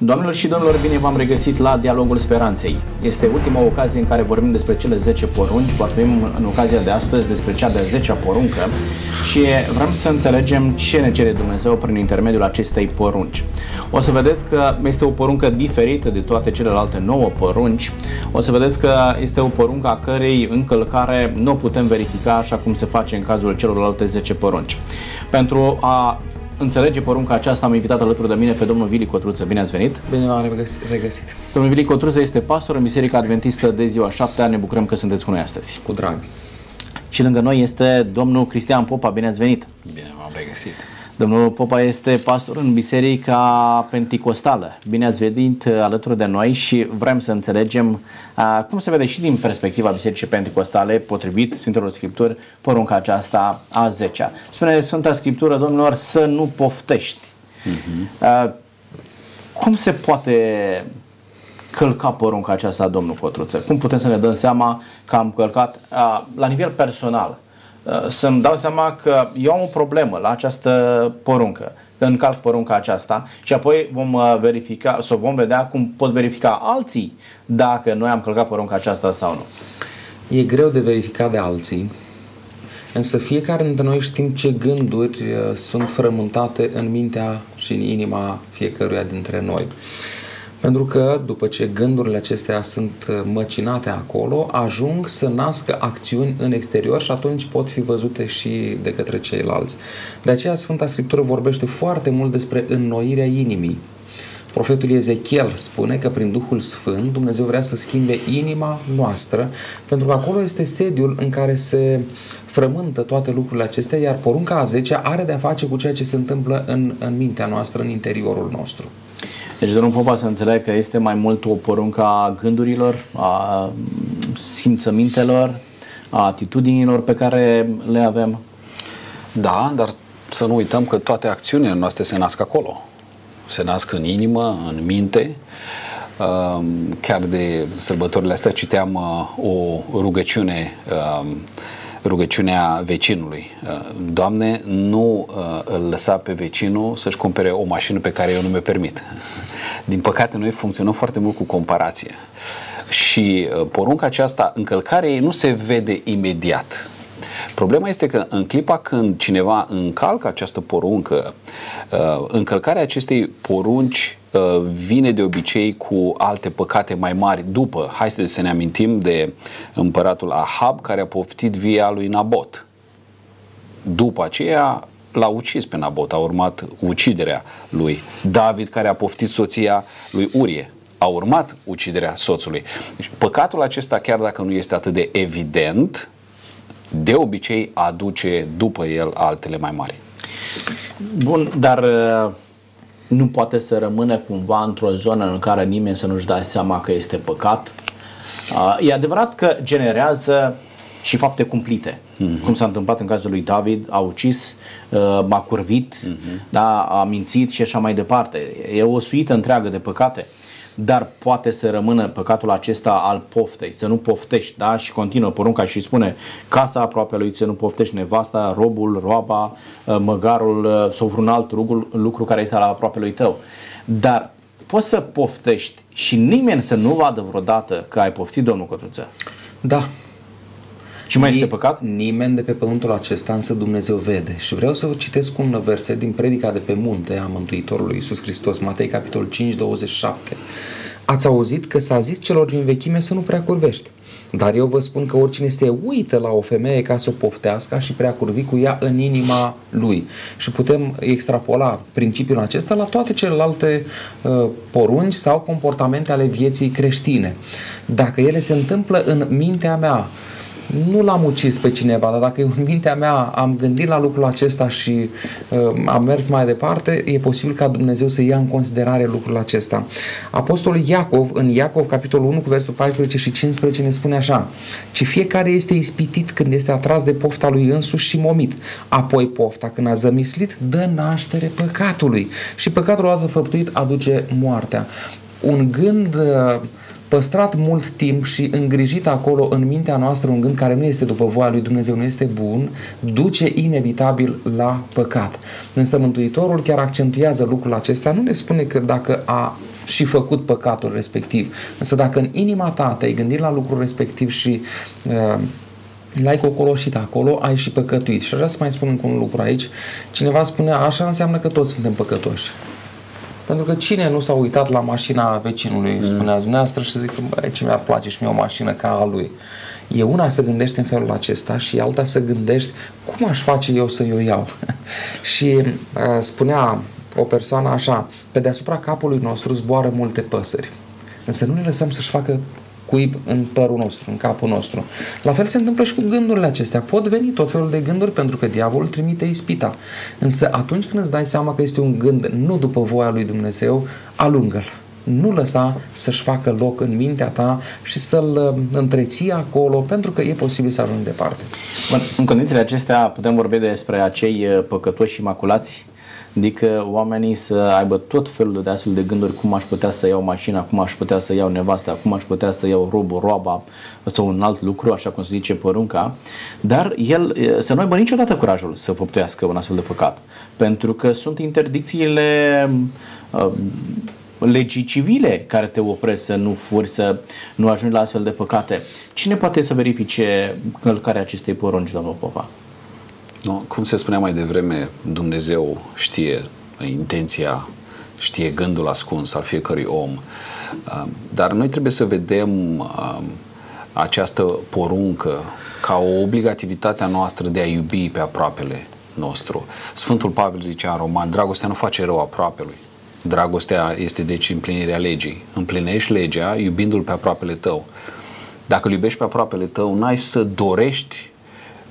Doamnelor și domnilor, bine v-am regăsit la Dialogul Speranței. Este ultima ocazie în care vorbim despre cele 10 porunci, vorbim în ocazia de astăzi despre cea de-a 10-a poruncă și vrem să înțelegem ce ne cere Dumnezeu prin intermediul acestei porunci. O să vedeți că este o poruncă diferită de toate celelalte 9 porunci. O să vedeți că este o poruncă a cărei încălcare nu o putem verifica așa cum se face în cazul celorlalte 10 porunci. Pentru a înțelege porunca aceasta, am invitat alături de mine pe domnul Vili Cotruță. Bine ați venit! Bine v-am regăsit! Domnul Vili Cotruță este pastor în Biserica Adventistă de ziua 7 Ne bucurăm că sunteți cu noi astăzi. Cu drag! Și lângă noi este domnul Cristian Popa. Bine ați venit! Bine v-am regăsit! Domnul Popa este pastor în Biserica Penticostală. Bine ați venit uh, alături de noi și vrem să înțelegem uh, cum se vede și din perspectiva Bisericii Penticostale, potrivit Sfintelor Scripturi, porunca aceasta a 10 Spune Sfânta Scriptură, domnilor, să nu poftești. Uh-huh. Uh, cum se poate călca porunca aceasta a domnul Cotruță? Cum putem să ne dăm seama că am călcat uh, la nivel personal? Uh, să-mi dau seama că eu am o problemă la această poruncă, că încalc porunca aceasta și apoi vom uh, verifica, sau vom vedea cum pot verifica alții dacă noi am călcat porunca aceasta sau nu. E greu de verificat de alții, însă fiecare dintre noi știm ce gânduri uh, sunt frământate în mintea și în inima fiecăruia dintre noi. Pentru că după ce gândurile acestea sunt uh, măcinate acolo, ajung să nască acțiuni în exterior și atunci pot fi văzute și de către ceilalți. De aceea Sfânta Scriptură vorbește foarte mult despre înnoirea inimii. Profetul Ezechiel spune că prin Duhul Sfânt Dumnezeu vrea să schimbe inima noastră, pentru că acolo este sediul în care se frământă toate lucrurile acestea, iar porunca a 10 are de-a face cu ceea ce se întâmplă în, în mintea noastră, în interiorul nostru. Deci domnul Popa să înțeleg că este mai mult o poruncă a gândurilor, a simțămintelor, a atitudinilor pe care le avem. Da, dar să nu uităm că toate acțiunile noastre se nasc acolo. Se nasc în inimă, în minte. Chiar de sărbătorile astea citeam uh, o rugăciune rugăciunea vecinului. Uh, Doamne, nu uh, îl lăsa pe vecinul să-și cumpere o mașină pe care eu nu mi-o permit. Din păcate, noi funcționăm foarte mult cu comparație. Și uh, porunca aceasta, încălcarea ei nu se vede imediat. Problema este că în clipa când cineva încalcă această poruncă, încălcarea acestei porunci Uh, vine de obicei cu alte păcate mai mari după. Hai să ne amintim de împăratul Ahab care a poftit via lui Nabot. După aceea l-a ucis pe Nabot, a urmat uciderea lui. David care a poftit soția lui Urie, a urmat uciderea soțului. Deci, păcatul acesta, chiar dacă nu este atât de evident, de obicei aduce după el altele mai mari. Bun, dar uh nu poate să rămână cumva într-o zonă în care nimeni să nu-și dea seama că este păcat. E adevărat că generează și fapte cumplite, mm-hmm. cum s-a întâmplat în cazul lui David, a ucis, a curvit, mm-hmm. da, a mințit și așa mai departe. E o suită întreagă de păcate dar poate să rămână păcatul acesta al poftei, să nu poftești, da? Și continuă porunca și spune casa aproape lui să nu poftești nevasta, robul, roaba, uh, măgarul uh, sau vreun alt lucru care este la aproape lui tău. Dar poți să poftești și nimeni să nu vadă vreodată că ai poftit, domnul Cotruță? Da, și mai este păcat? Nimeni de pe pământul acesta însă Dumnezeu vede. Și vreau să vă citesc un verset din predica de pe munte a Mântuitorului Iisus Hristos, Matei capitolul 5, 27. Ați auzit că s-a zis celor din vechime să nu prea curvești. Dar eu vă spun că oricine se uită la o femeie ca să o poftească și prea curvi cu ea în inima lui. Și putem extrapola principiul acesta la toate celelalte uh, porunci sau comportamente ale vieții creștine. Dacă ele se întâmplă în mintea mea, nu l-am ucis pe cineva, dar dacă eu în mintea mea am gândit la lucrul acesta și uh, am mers mai departe, e posibil ca Dumnezeu să ia în considerare lucrul acesta. Apostolul Iacov, în Iacov, capitolul 1, cu versul 14 și 15, ne spune așa, ci fiecare este ispitit când este atras de pofta lui însuși și momit. Apoi pofta, când a zămislit, dă naștere păcatului. Și păcatul odată făptuit aduce moartea. Un gând uh, păstrat mult timp și îngrijit acolo în mintea noastră un gând care nu este după voia lui Dumnezeu, nu este bun, duce inevitabil la păcat. Însă Mântuitorul chiar accentuează lucrul acesta, nu ne spune că dacă a și făcut păcatul respectiv. Însă dacă în inima ta te-ai gândit la lucrul respectiv și uh, l-ai cocoloșit acolo, ai și păcătuit. Și vreau să mai spun încă un lucru aici. Cineva spune, așa înseamnă că toți suntem păcătoși. Pentru că cine nu s-a uitat la mașina vecinului, mm. spunea dumneavoastră, și zic, bă, ce mi-ar place și mie o mașină ca a lui. E una să gândești în felul acesta și alta să gândești cum aș face eu să o iau. și uh, spunea o persoană așa, pe deasupra capului nostru zboară multe păsări. Însă nu ne lăsăm să-și facă cuib în părul nostru, în capul nostru. La fel se întâmplă și cu gândurile acestea. Pot veni tot felul de gânduri pentru că diavolul trimite ispita. Însă atunci când îți dai seama că este un gând nu după voia lui Dumnezeu, alungă-l nu lăsa să-și facă loc în mintea ta și să-l uh, întreții acolo, pentru că e posibil să ajungi departe. Bun, în condițiile acestea putem vorbi despre acei uh, păcătoși și maculați Adică oamenii să aibă tot felul de astfel de gânduri cum aș putea să iau mașina, cum aș putea să iau nevasta, cum aș putea să iau robul, roaba sau un alt lucru, așa cum se zice porunca, dar el să nu aibă niciodată curajul să făptuiască un astfel de păcat. Pentru că sunt interdicțiile uh, legii civile care te opresc să nu furi, să nu ajungi la astfel de păcate. Cine poate să verifice călcarea acestei porunci, domnul Popa? Nu, cum se spunea mai devreme, Dumnezeu știe intenția, știe gândul ascuns al fiecărui om. Um, dar noi trebuie să vedem um, această poruncă ca o obligativitate a noastră de a iubi pe aproapele nostru. Sfântul Pavel zicea în roman, dragostea nu face rău aproapelui. Dragostea este deci împlinirea legii. Împlinești legea iubindu-l pe aproapele tău. Dacă îl iubești pe aproapele tău, n-ai să dorești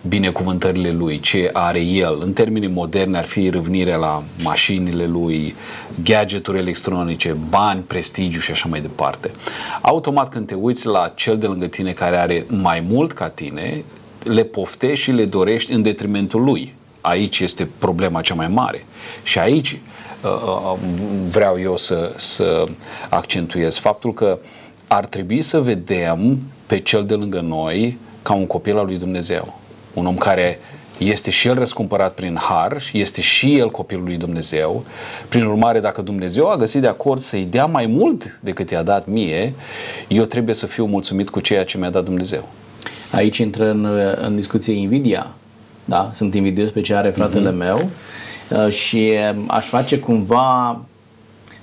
binecuvântările lui, ce are el. În termenii moderni ar fi râvnirea la mașinile lui, gadgeturi electronice, bani, prestigiu și așa mai departe. Automat când te uiți la cel de lângă tine care are mai mult ca tine, le poftești și le dorești în detrimentul lui. Aici este problema cea mai mare. Și aici uh, uh, uh, vreau eu să, să accentuez faptul că ar trebui să vedem pe cel de lângă noi ca un copil al lui Dumnezeu un om care este și el răscumpărat prin har, este și el copilul lui Dumnezeu. Prin urmare, dacă Dumnezeu a găsit de acord să-i dea mai mult decât i-a dat mie, eu trebuie să fiu mulțumit cu ceea ce mi-a dat Dumnezeu. Aici intră în, în discuție invidia. Da? Sunt invidios pe ce are fratele mm-hmm. meu uh, și um, aș face cumva,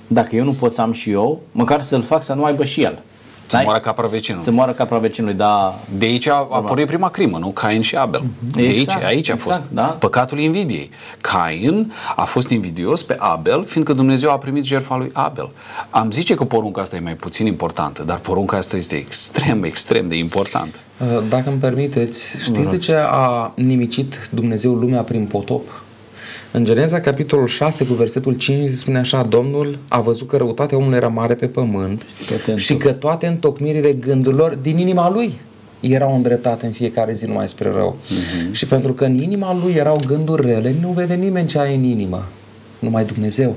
dacă eu nu pot să am și eu, măcar să-l fac să nu aibă și el. Să moară capra vecinului. Să moară capra vecinului, da. De aici a apărut prima crimă, nu? Cain și Abel. Mm-hmm. De aici, exact, aici a exact, fost da? păcatul invidiei. Cain a fost invidios pe Abel, fiindcă Dumnezeu a primit jertfa lui Abel. Am zice că porunca asta e mai puțin importantă, dar porunca asta este extrem, extrem de importantă. Uh, dacă îmi permiteți, știți de ce a nimicit Dumnezeu lumea prin potop? În Geneza, capitolul 6, cu versetul 5, se spune așa, Domnul a văzut că răutatea omului era mare pe pământ toate și că toate întocmirile gândurilor din inima lui erau îndreptate în fiecare zi numai spre rău. Uh-huh. Și pentru că în inima lui erau gânduri rele, nu vede nimeni ce ai în inimă, numai Dumnezeu.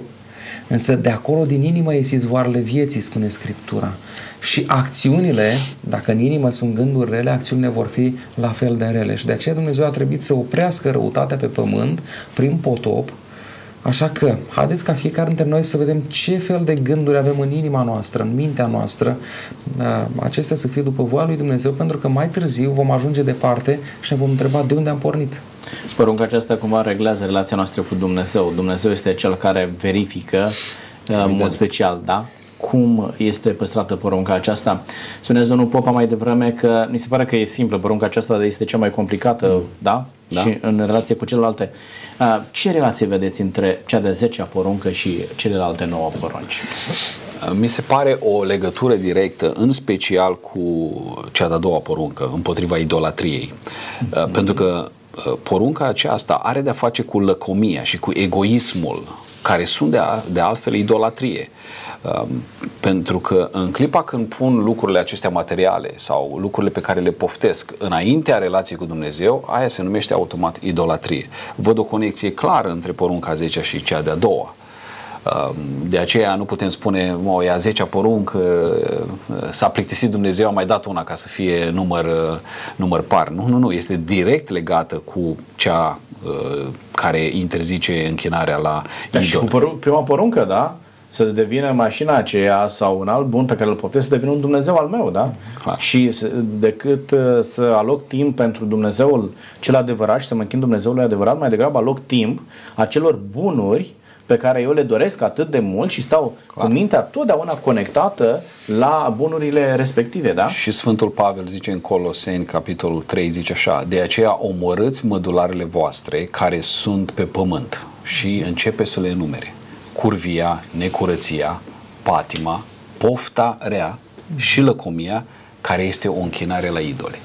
Însă de acolo din inimă ies izvoarele vieții, spune Scriptura. Și acțiunile, dacă în inimă sunt gânduri rele, acțiunile vor fi la fel de rele. Și de aceea Dumnezeu a trebuit să oprească răutatea pe pământ prin potop, Așa că, haideți ca fiecare dintre noi să vedem ce fel de gânduri avem în inima noastră, în mintea noastră, uh, acestea să fie după voia lui Dumnezeu, pentru că mai târziu vom ajunge departe și ne vom întreba de unde am pornit. Porunca aceasta cumva reglează relația noastră cu Dumnezeu. Dumnezeu este cel care verifică uh, în mod special, da? cum este păstrată porunca aceasta. Spuneți domnul Popa mai devreme că mi se pare că e simplă, porunca aceasta este cea mai complicată, mm. da? Da? Și în relație cu celelalte. Uh, ce relație vedeți între cea de 10-a poruncă și celelalte 9 porunci? Mi se pare o legătură directă, în special cu cea de-a doua poruncă, împotriva idolatriei. Mm-hmm. Pentru că uh, porunca aceasta are de-a face cu lăcomia și cu egoismul, care sunt de, a, de altfel idolatrie. Um, pentru că în clipa când pun lucrurile acestea materiale sau lucrurile pe care le poftesc înaintea relației cu Dumnezeu, aia se numește automat idolatrie. Văd o conexie clară între porunca 10 și cea de-a doua. Um, de aceea nu putem spune, mă, e a 10 poruncă, s-a plictisit Dumnezeu, a mai dat una ca să fie număr, număr par. Nu, nu, nu, este direct legată cu cea uh, care interzice închinarea la idol. Și cu prima poruncă, da? să devină mașina aceea sau un alt bun pe care îl poftesc să devină un Dumnezeu al meu, da? Clar. Și să- decât uh, să aloc timp pentru Dumnezeul cel adevărat și să mă închin Dumnezeului adevărat, mai degrabă aloc timp acelor bunuri pe care eu le doresc atât de mult și stau cu mintea totdeauna conectată la bunurile respective, da? Și Sfântul Pavel zice în Coloseni, capitolul 3, zice așa, de aceea omorâți mădularele voastre care sunt pe pământ și începe să le enumere. Curvia, necurăția, patima, pofta rea și lăcomia, care este o închinare la idole.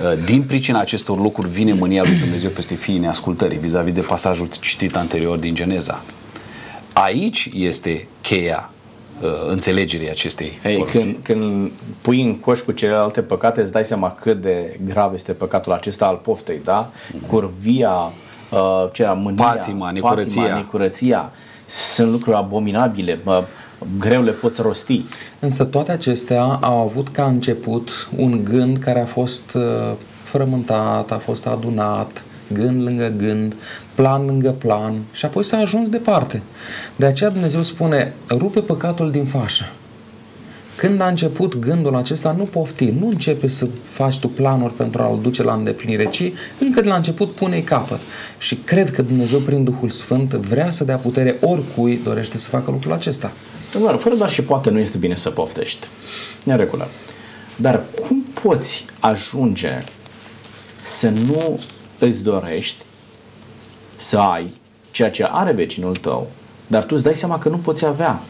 Uh, Din pricina acestor lucruri vine mânia lui Dumnezeu peste fiii neascultării, vis-a-vis de pasajul citit anterior din Geneza. Aici este cheia uh, înțelegerii acestei Ei, porunci. când, când pui în coș cu celelalte păcate, îți dai seama cât de grav este păcatul acesta al poftei, da? Curvia, uh, ce era, mânia, Patima, necurăția. patima, necurăția, sunt lucruri abominabile, uh, greu le pot rosti. Însă toate acestea au avut ca început un gând care a fost uh, frământat, a fost adunat, gând lângă gând, plan lângă plan și apoi s-a ajuns departe. De aceea Dumnezeu spune, rupe păcatul din fașă. Când a început gândul acesta, nu pofti, nu începe să faci tu planuri pentru a-l duce la îndeplinire, ci încă de la început pune-i capăt. Și cred că Dumnezeu, prin Duhul Sfânt, vrea să dea putere oricui dorește să facă lucrul acesta. Doar, fără doar și poate nu este bine să poftești. În regulă. Dar cum poți ajunge să nu îți dorești să ai ceea ce are vecinul tău, dar tu îți dai seama că nu poți avea,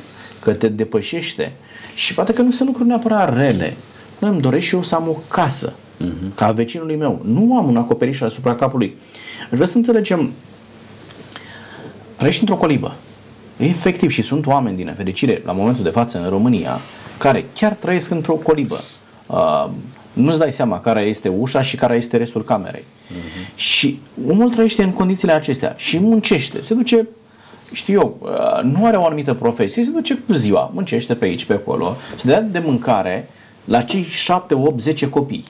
că te depășește și poate că nu sunt lucruri neapărat rele. Nu îmi doresc și eu să am o casă, uh-huh. ca a vecinului meu. Nu am un acoperiș asupra capului. Aș vrea să înțelegem trăiești într-o colibă. Efectiv și sunt oameni din nefericire la momentul de față în România care chiar trăiesc într-o colibă. Uh, nu-ți dai seama care este ușa și care este restul camerei. Uh-huh. Și omul trăiește în condițiile acestea și muncește. Se duce, știu eu, uh, nu are o anumită profesie, se duce cu ziua, muncește pe aici, pe acolo, se dea de mâncare la cei 7, 8, 10 copii.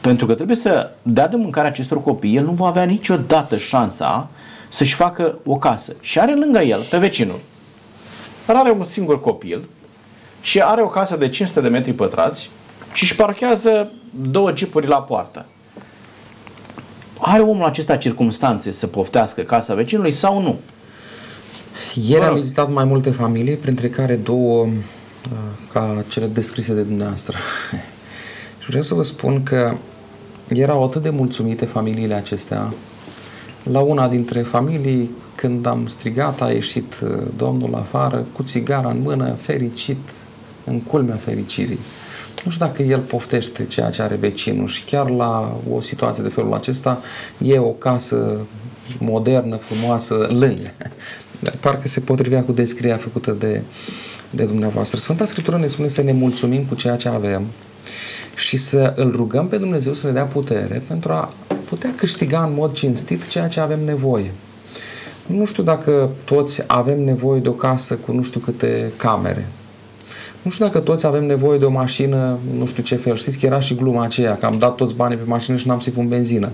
Pentru că trebuie să dea de mâncare acestor copii, el nu va avea niciodată șansa să-și facă o casă. Și are lângă el pe vecinul. Dar are un singur copil și are o casă de 500 de metri pătrați și își parchează două jeepuri la poartă. Are omul acesta circumstanțe să poftească casa vecinului sau nu? Ieri Mă am rog. vizitat mai multe familii, printre care două uh, ca cele descrise de dumneavoastră. Și vreau să vă spun că erau atât de mulțumite familiile acestea. La una dintre familii, când am strigat, a ieșit uh, domnul afară cu țigara în mână, fericit, în culmea fericirii. Nu știu dacă el poftește ceea ce are vecinul și chiar la o situație de felul acesta e o casă modernă, frumoasă, lângă. Dar parcă se potrivea cu descrierea făcută de, de dumneavoastră. Sfânta Scriptură ne spune să ne mulțumim cu ceea ce avem și să îl rugăm pe Dumnezeu să ne dea putere pentru a putea câștiga în mod cinstit ceea ce avem nevoie. Nu știu dacă toți avem nevoie de o casă cu nu știu câte camere. Nu știu dacă toți avem nevoie de o mașină, nu știu ce fel. Știți că era și gluma aceea, că am dat toți banii pe mașină și n-am să-i pun benzină.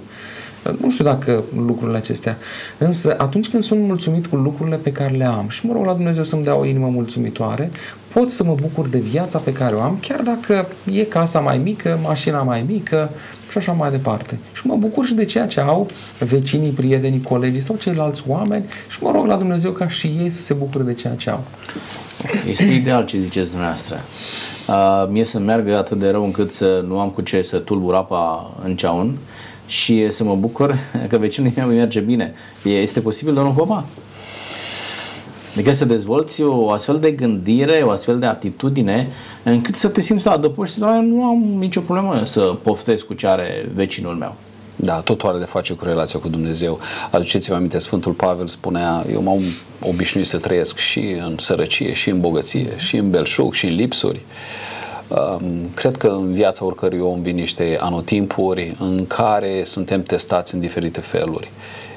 Nu știu dacă lucrurile acestea. Însă atunci când sunt mulțumit cu lucrurile pe care le am și mă rog la Dumnezeu să-mi dea o inimă mulțumitoare, pot să mă bucur de viața pe care o am, chiar dacă e casa mai mică, mașina mai mică și așa mai departe. Și mă bucur și de ceea ce au vecinii, prietenii, colegii sau ceilalți oameni și mă rog la Dumnezeu ca și ei să se bucure de ceea ce au. Este ideal ce ziceți dumneavoastră. Uh, mie să meargă atât de rău încât să nu am cu ce să tulbur apa în ceaun și să mă bucur că vecinul meu îi merge bine. Este posibil, domnul Hoba? Adică să dezvolți o astfel de gândire, o astfel de atitudine, încât să te simți la adăpost și "Da, nu am nicio problemă să poftez cu ce are vecinul meu. Da, totul are de face cu relația cu Dumnezeu. Aduceți-vă aminte, Sfântul Pavel spunea, eu m-am obișnuit să trăiesc și în sărăcie, și în bogăție, și în belșug, și în lipsuri. Um, Cred că în viața oricărui om vin niște anotimpuri în care suntem testați în diferite feluri.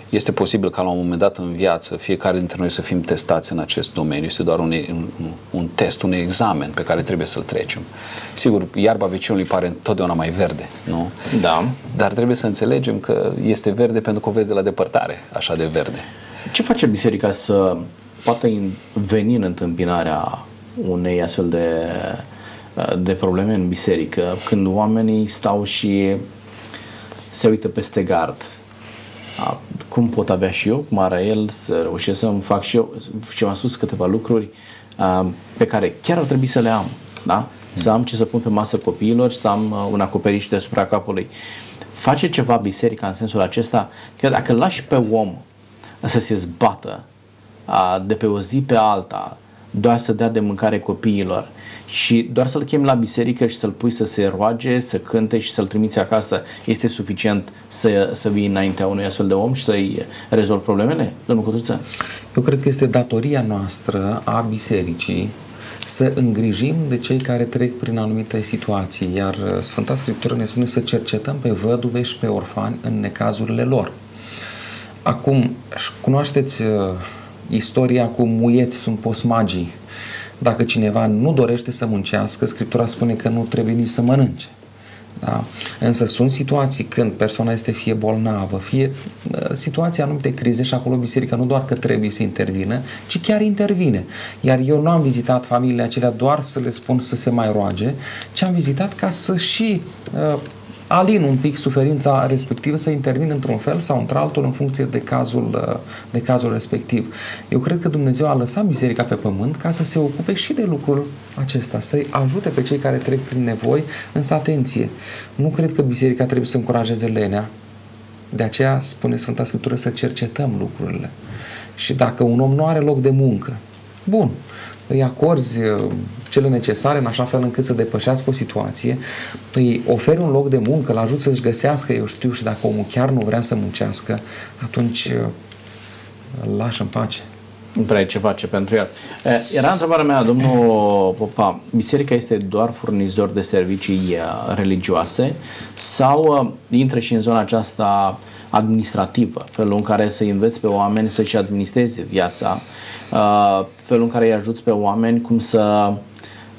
Este posibil ca la un moment dat în viață fiecare dintre noi să fim testați în acest domeniu. Este doar un, un, un test, un examen pe care trebuie să-l trecem. Sigur, iarba vecinului pare întotdeauna mai verde, nu? Da. Dar trebuie să înțelegem că este verde pentru că o vezi de la depărtare, așa de verde. Ce face biserica să poate veni în întâmpinarea unei astfel de, de probleme în biserică, când oamenii stau și se uită peste gard. Cum pot avea și eu, cum are el, să reușesc să-mi fac și eu, și m-a spus câteva lucruri pe care chiar ar trebui să le am. Da? Să am ce să pun pe masă copiilor, să am un acoperiș deasupra capului. Face ceva biserica în sensul acesta, că dacă lași pe om să se zbată de pe o zi pe alta, doar să dea de mâncare copiilor și doar să-l chem la biserică și să-l pui să se roage, să cânte și să-l trimiți acasă, este suficient să, să vii înaintea unui astfel de om și să-i rezolvi problemele, domnul Cotruță? Eu cred că este datoria noastră a bisericii să îngrijim de cei care trec prin anumite situații, iar Sfânta Scriptură ne spune să cercetăm pe văduve și pe orfani în necazurile lor. Acum, cunoașteți uh, istoria cu muieți sunt posmagii. Dacă cineva nu dorește să muncească, Scriptura spune că nu trebuie nici să mănânce. Da? Însă sunt situații când persoana este fie bolnavă, fie uh, situații anumite crize și acolo biserica nu doar că trebuie să intervină, ci chiar intervine. Iar eu nu am vizitat familiile acelea doar să le spun să se mai roage, ci am vizitat ca să și uh, alin un pic suferința respectivă să intervin într-un fel sau într-altul în funcție de cazul, uh, de cazul respectiv. Eu cred că Dumnezeu a lăsat biserica pe pământ ca să se ocupe și de lucrul acesta, să-i ajute pe cei care trec prin nevoi, însă atenție, nu cred că biserica trebuie să încurajeze lenea, de aceea spune Sfânta Scriptură să cercetăm lucrurile. Și dacă un om nu are loc de muncă, bun, îi acorzi uh, cele necesare în așa fel încât să depășească o situație, îi oferi un loc de muncă, îl ajut să-și găsească, eu știu, și dacă omul chiar nu vrea să muncească, atunci uh, îl lași în pace. Nu prea ai ce face pentru el. Era întrebarea mea, domnul Popa, biserica este doar furnizor de servicii uh, religioase sau intră și în zona aceasta administrativă, felul în care să înveți pe oameni să-și administreze viața, uh, felul în care îi ajuți pe oameni cum să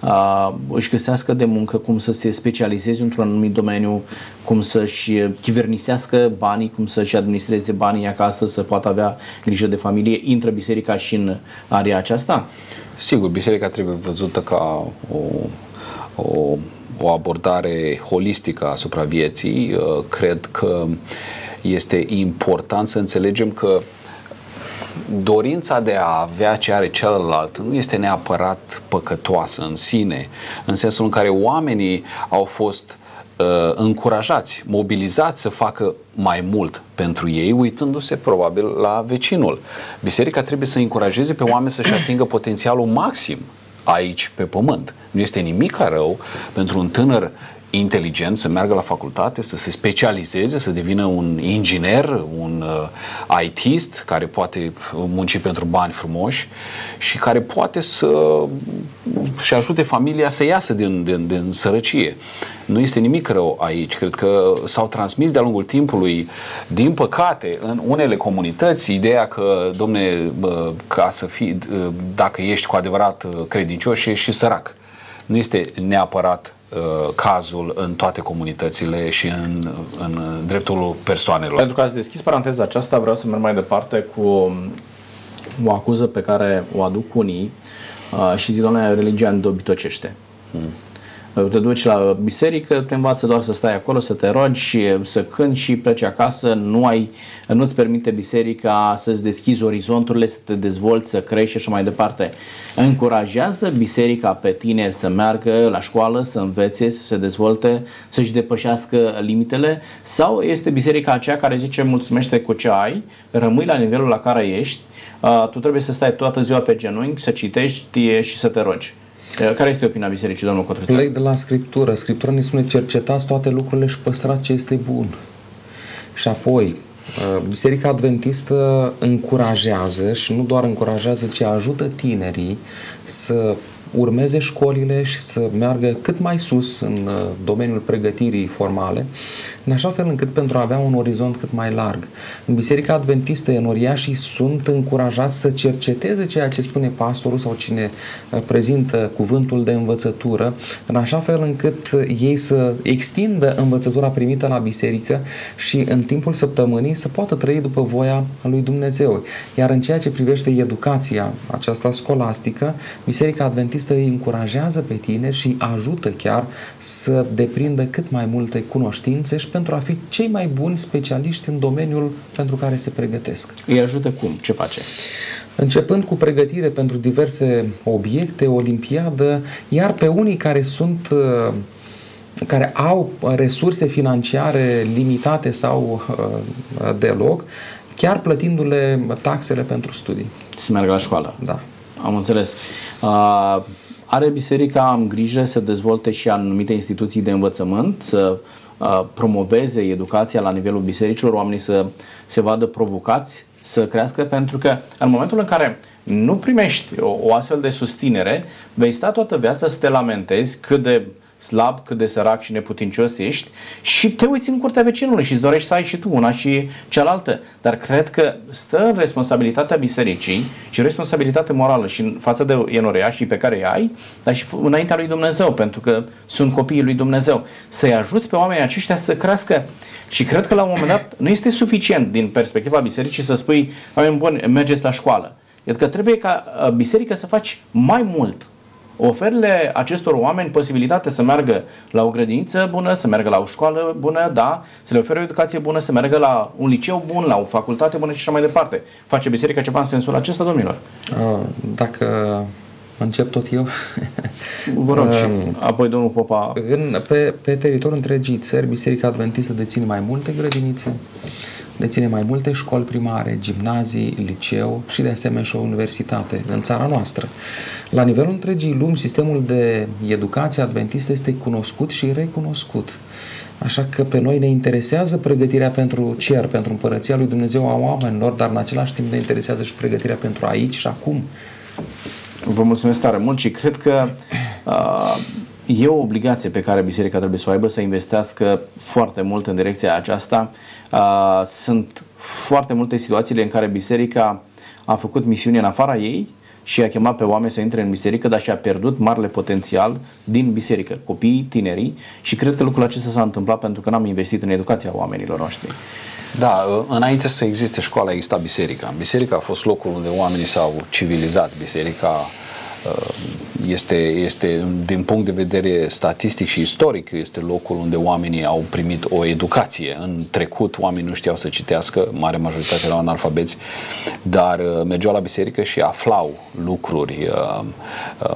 uh, își găsească de muncă, cum să se specializeze într-un anumit domeniu, cum să-și chivernisească banii, cum să-și administreze banii acasă, să poată avea grijă de familie. Intră biserica și în area aceasta? Sigur, biserica trebuie văzută ca o, o, o abordare holistică asupra vieții. Uh, cred că este important să înțelegem că dorința de a avea ce are celălalt nu este neapărat păcătoasă în sine, în sensul în care oamenii au fost uh, încurajați, mobilizați să facă mai mult pentru ei, uitându-se probabil la vecinul. Biserica trebuie să încurajeze pe oameni să-și atingă potențialul maxim aici pe pământ. Nu este nimic rău pentru un tânăr inteligent să meargă la facultate, să se specializeze, să devină un inginer, un uh, ITist care poate munci pentru bani frumoși și care poate să și ajute familia să iasă din, din, din sărăcie. Nu este nimic rău aici. Cred că s-au transmis de-a lungul timpului, din păcate, în unele comunități, ideea că, domne, ca să fii, dacă ești cu adevărat credincios, ești și sărac. Nu este neapărat Uh, cazul în toate comunitățile și în, în dreptul persoanelor. Pentru că ați deschis paranteza aceasta, vreau să merg mai departe cu o acuză pe care o aduc unii uh, și zic, doamne, religia îndobitocește. Hmm te duci la biserică, te învață doar să stai acolo, să te rogi și să cânti și pleci acasă, nu ai, nu-ți permite biserica să-ți deschizi orizonturile, să te dezvolți, să crești și așa mai departe. Încurajează biserica pe tine să meargă la școală, să învețe, să se dezvolte, să-și depășească limitele sau este biserica aceea care zice mulțumește cu ce ai, rămâi la nivelul la care ești, tu trebuie să stai toată ziua pe genunchi, să citești și să te rogi. Care este opinia bisericii, domnul Cotruțan? Plec de la Scriptură. Scriptura ne spune cercetați toate lucrurile și păstrați ce este bun. Și apoi, Biserica Adventistă încurajează și nu doar încurajează, ci ajută tinerii să urmeze școlile și să meargă cât mai sus în uh, domeniul pregătirii formale, în așa fel încât pentru a avea un orizont cât mai larg. În Biserica Adventistă enoriașii sunt încurajați să cerceteze ceea ce spune pastorul sau cine uh, prezintă cuvântul de învățătură, în așa fel încât ei să extindă învățătura primită la biserică și în timpul săptămânii să poată trăi după voia lui Dumnezeu. Iar în ceea ce privește educația aceasta scolastică, Biserica Adventistă îi încurajează pe tine și ajută chiar să deprindă cât mai multe cunoștințe și pentru a fi cei mai buni specialiști în domeniul pentru care se pregătesc. Îi ajută cum? Ce face? începând cu pregătire pentru diverse obiecte, olimpiadă, iar pe unii care sunt uh, care au resurse financiare limitate sau uh, deloc, chiar plătindu-le taxele pentru studii. Să meargă la școală. Da. Am înțeles. Uh, are biserica am grijă să dezvolte și anumite instituții de învățământ, să uh, promoveze educația la nivelul bisericilor, oamenii să se vadă provocați să crească, pentru că în momentul în care nu primești o, o astfel de susținere, vei sta toată viața să te lamentezi cât de slab, cât de sărac și neputincios ești și te uiți în curtea vecinului și îți dorești să ai și tu una și cealaltă. Dar cred că stă în responsabilitatea bisericii și responsabilitate morală și în față de și pe care îi ai, dar și înaintea lui Dumnezeu, pentru că sunt copiii lui Dumnezeu. Să-i ajuți pe oamenii aceștia să crească și cred că la un moment dat nu este suficient din perspectiva bisericii să spui, oameni buni, mergeți la școală. Adică trebuie ca uh, biserica să faci mai mult oferle acestor oameni posibilitatea să meargă la o grădiniță bună, să meargă la o școală bună, da, să le ofere o educație bună, să meargă la un liceu bun, la o facultate bună și așa mai departe. Face biserica ceva în sensul acesta, domnilor? Dacă încep tot eu. Vă rog și apoi domnul Popa. În, pe, pe teritoriul întregii țări, Biserica Adventistă deține mai multe grădinițe, deține mai multe școli primare, gimnazii, liceu și de asemenea și o universitate în țara noastră. La nivelul întregii lumi, sistemul de educație adventistă este cunoscut și recunoscut. Așa că pe noi ne interesează pregătirea pentru cer, pentru împărăția lui Dumnezeu a oamenilor, dar în același timp ne interesează și pregătirea pentru aici și acum. Vă mulțumesc tare mult și cred că uh, e o obligație pe care biserica trebuie să o aibă, să investească foarte mult în direcția aceasta. Uh, sunt foarte multe situațiile în care biserica a făcut misiuni în afara ei și a chemat pe oameni să intre în biserică, dar și-a pierdut marele potențial din biserică, copiii, tinerii și cred că lucrul acesta s-a întâmplat pentru că n-am investit în educația oamenilor noștri. Da, înainte să existe școala, exista biserica. Biserica a fost locul unde oamenii s-au civilizat. Biserica Uh, este, este, din punct de vedere statistic și istoric, este locul unde oamenii au primit o educație. În trecut, oamenii nu știau să citească, mare majoritate erau analfabeți, dar uh, mergeau la biserică și aflau lucruri. Uh,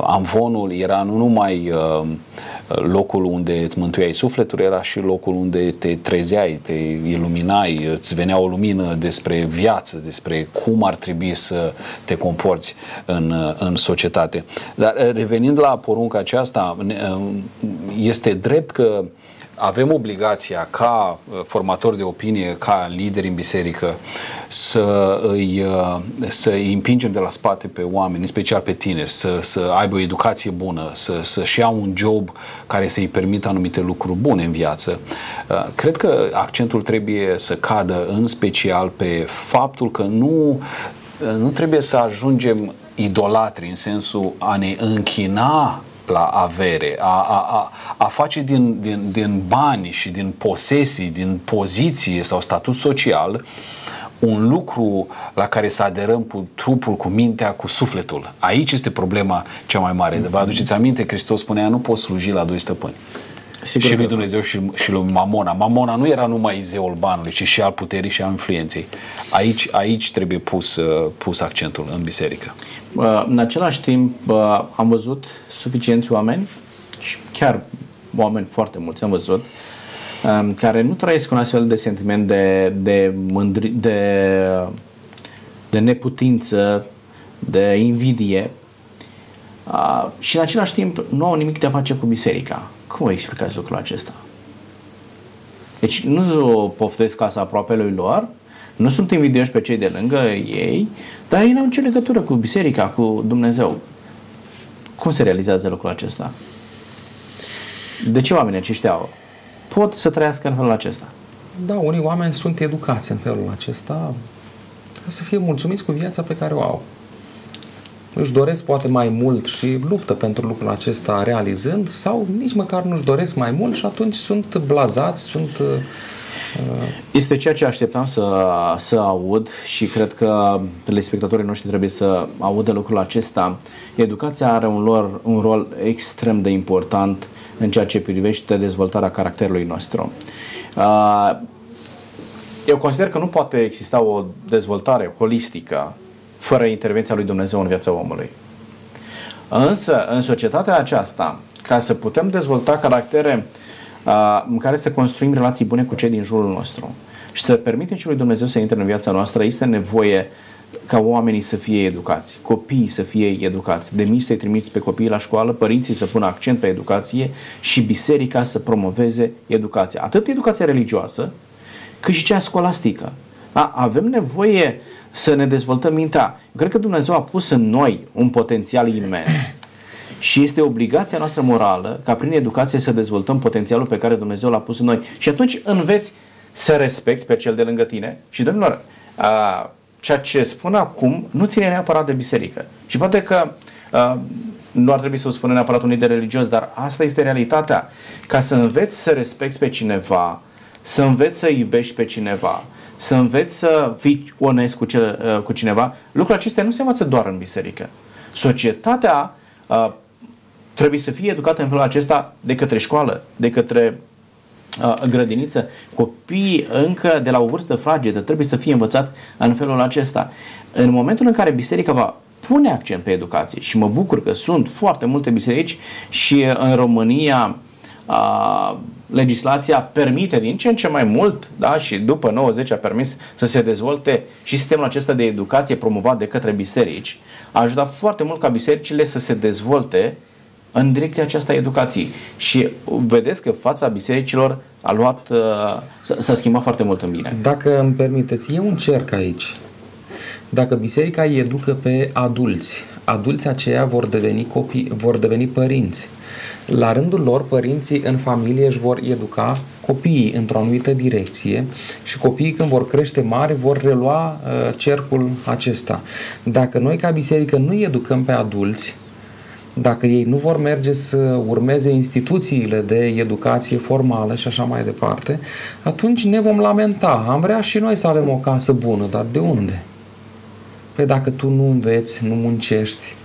amvonul era nu numai locul unde îți mântuiai sufletul, era și locul unde te trezeai, te iluminai, îți venea o lumină despre viață, despre cum ar trebui să te comporți în, în societate. Dar revenind la porunca aceasta, este drept că avem obligația ca uh, formatori de opinie, ca lideri în biserică, să îi, uh, să îi împingem de la spate pe oameni, în special pe tineri, să, să aibă o educație bună, să, să-și ia un job care să-i permită anumite lucruri bune în viață. Uh, cred că accentul trebuie să cadă în special pe faptul că nu, nu trebuie să ajungem idolatri în sensul a ne închina la avere, a, a, a, a face din, din, din bani și din posesii, din poziție sau statut social un lucru la care să aderăm cu trupul, cu mintea, cu sufletul. Aici este problema cea mai mare. Vă aduceți aminte, Hristos spunea, nu poți sluji la doi stăpâni. Sigur și lui Dumnezeu și, și lui Mamona. Mamona nu era numai zeul banului, ci și al puterii și al influenței. Aici, aici trebuie pus, uh, pus accentul în biserică. În același timp, am văzut suficienți oameni și chiar oameni foarte mulți am văzut um, care nu trăiesc un astfel de sentiment de, de, mândri, de, de neputință, de invidie uh, și în același timp nu au nimic de a face cu biserica. Cum vă explicați lucrul acesta? Deci nu poftesc casa aproapelui lor, nu sunt invidioși pe cei de lângă ei, dar ei n-au nicio legătură cu biserica, cu Dumnezeu. Cum se realizează lucrul acesta? De ce oamenii aceștia pot să trăiască în felul acesta? Da, unii oameni sunt educați în felul acesta ca să fie mulțumiți cu viața pe care o au. Își doresc poate mai mult și luptă pentru lucrul acesta realizând sau nici măcar nu-și doresc mai mult și atunci sunt blazați, sunt uh, este ceea ce așteptam să, să aud și cred că telespectatorii noștri trebuie să audă lucrul acesta. Educația are un, lor, un rol extrem de important în ceea ce privește dezvoltarea caracterului nostru. Uh, eu consider că nu poate exista o dezvoltare holistică fără intervenția lui Dumnezeu în viața omului. Însă, în societatea aceasta, ca să putem dezvolta caractere uh, în care să construim relații bune cu cei din jurul nostru și să permitem și lui Dumnezeu să intre în viața noastră, este nevoie ca oamenii să fie educați, copiii să fie educați, de mici să-i trimiți pe copiii la școală, părinții să pună accent pe educație și biserica să promoveze educația. Atât educația religioasă, cât și cea scolastică. Da? Avem nevoie să ne dezvoltăm mintea. Eu cred că Dumnezeu a pus în noi un potențial imens și este obligația noastră morală ca prin educație să dezvoltăm potențialul pe care Dumnezeu l-a pus în noi. Și atunci înveți să respecti pe cel de lângă tine și, domnilor, a, ceea ce spun acum nu ține neapărat de biserică. Și poate că a, nu ar trebui să o spună neapărat un lider religios, dar asta este realitatea. Ca să înveți să respecti pe cineva, să înveți să iubești pe cineva, să înveți să fii onest cu, cel, uh, cu cineva, lucrurile acestea nu se învață doar în biserică. Societatea uh, trebuie să fie educată în felul acesta de către școală, de către uh, grădiniță. Copiii încă de la o vârstă fragedă trebuie să fie învățați în felul acesta. În momentul în care biserica va pune accent pe educație și mă bucur că sunt foarte multe biserici și în România uh, legislația permite din ce în ce mai mult, da, și după 90 a permis să se dezvolte și sistemul acesta de educație promovat de către biserici, a ajutat foarte mult ca bisericile să se dezvolte în direcția aceasta a educației. Și vedeți că fața bisericilor a luat, uh, s-a schimbat foarte mult în bine. Dacă îmi permiteți, e un cerc aici. Dacă biserica îi educă pe adulți, adulții aceia vor deveni copii, vor deveni părinți la rândul lor, părinții în familie își vor educa copiii într-o anumită direcție și copiii când vor crește mari vor relua uh, cercul acesta. Dacă noi ca biserică nu educăm pe adulți, dacă ei nu vor merge să urmeze instituțiile de educație formală și așa mai departe, atunci ne vom lamenta. Am vrea și noi să avem o casă bună, dar de unde? Păi dacă tu nu înveți, nu muncești,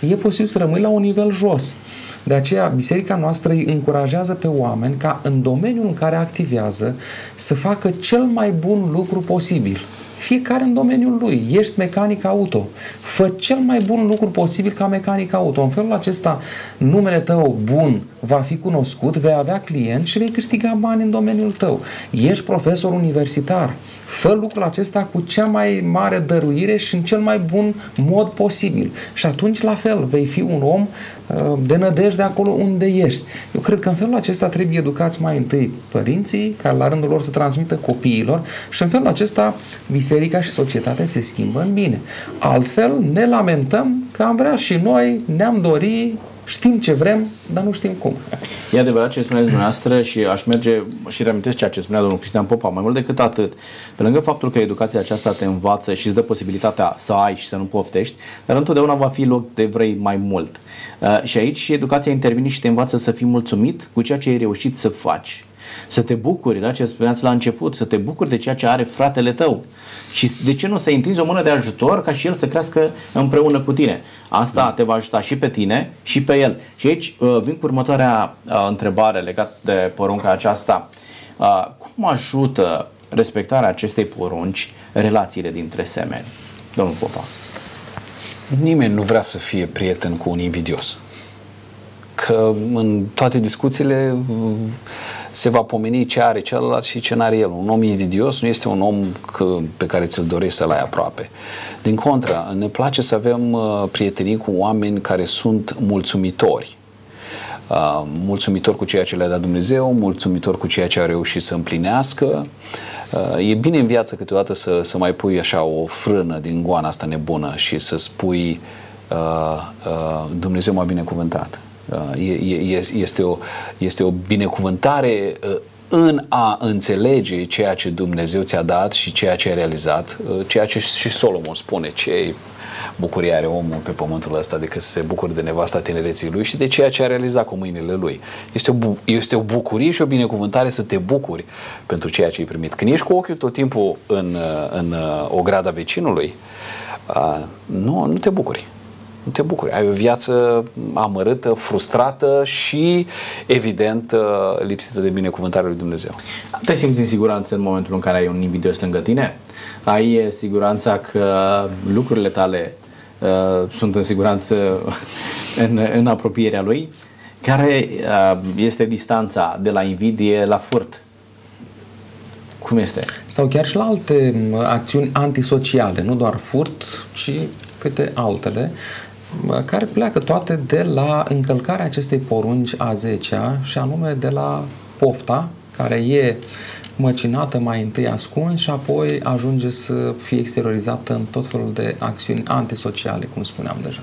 e posibil să rămâi la un nivel jos. De aceea, biserica noastră îi încurajează pe oameni ca în domeniul în care activează să facă cel mai bun lucru posibil. Fiecare în domeniul lui. Ești mecanic auto. Fă cel mai bun lucru posibil ca mecanic auto. În felul acesta, numele tău bun va fi cunoscut, vei avea clienți și vei câștiga bani în domeniul tău. Ești profesor universitar. Fă lucrul acesta cu cea mai mare dăruire și în cel mai bun mod posibil. Și atunci, la fel, vei fi un om uh, de nădejde acolo unde ești. Eu cred că în felul acesta trebuie educați mai întâi părinții, care la rândul lor să transmită copiilor și în felul acesta biserica și societatea se schimbă în bine. Altfel ne lamentăm că am vrea și noi, ne-am dori Știm ce vrem, dar nu știm cum. E adevărat ce spuneți dumneavoastră și aș merge și reamintesc ceea ce spunea domnul Cristian Popa. Mai mult decât atât, pe lângă faptul că educația aceasta te învață și îți dă posibilitatea să ai și să nu poftești, dar întotdeauna va fi loc de vrei mai mult. Uh, și aici educația intervine și te învață să fii mulțumit cu ceea ce ai reușit să faci să te bucuri, da, ce spuneați la început, să te bucuri de ceea ce are fratele tău. Și de ce nu să întinzi o mână de ajutor ca și el să crească împreună cu tine? Asta da. te va ajuta și pe tine și pe el. Și aici uh, vin cu următoarea uh, întrebare legată de porunca aceasta. Uh, cum ajută respectarea acestei porunci relațiile dintre semeni? Domnul Popa. Nimeni nu vrea să fie prieten cu un invidios. Că în toate discuțiile se va pomeni ce are celălalt și ce n-are el. Un om invidios nu este un om că, pe care ți-l dorești să-l ai aproape. Din contră, ne place să avem uh, prietenii cu oameni care sunt mulțumitori. Uh, mulțumitor cu ceea ce le-a dat Dumnezeu, mulțumitor cu ceea ce a reușit să împlinească. Uh, e bine în viață câteodată să, să mai pui așa o frână din goana asta nebună și să spui uh, uh, Dumnezeu m-a binecuvântat. Uh, este, o, este o binecuvântare uh, în a înțelege ceea ce Dumnezeu ți-a dat și ceea ce ai realizat, uh, ceea ce și Solomon spune, ce bucurie are omul pe pământul ăsta decât să se bucure de nevasta tinereții lui și de ceea ce a realizat cu mâinile lui. Este o, bu- este o bucurie și o binecuvântare să te bucuri pentru ceea ce ai primit. Când ești cu ochiul tot timpul în, în o grada vecinului, nu, nu te bucuri nu te bucuri. Ai o viață amărâtă, frustrată și, evident, lipsită de binecuvântarea lui Dumnezeu. Te simți în siguranță în momentul în care ai un invidios lângă tine? Ai siguranța că lucrurile tale uh, sunt în siguranță în, în apropierea lui? Care uh, este distanța de la invidie la furt? Cum este? Sau chiar și la alte acțiuni antisociale, nu doar furt, ci câte altele, care pleacă toate de la încălcarea acestei porunci a 10 și anume de la pofta, care e măcinată mai întâi ascuns și apoi ajunge să fie exteriorizată în tot felul de acțiuni antisociale, cum spuneam deja.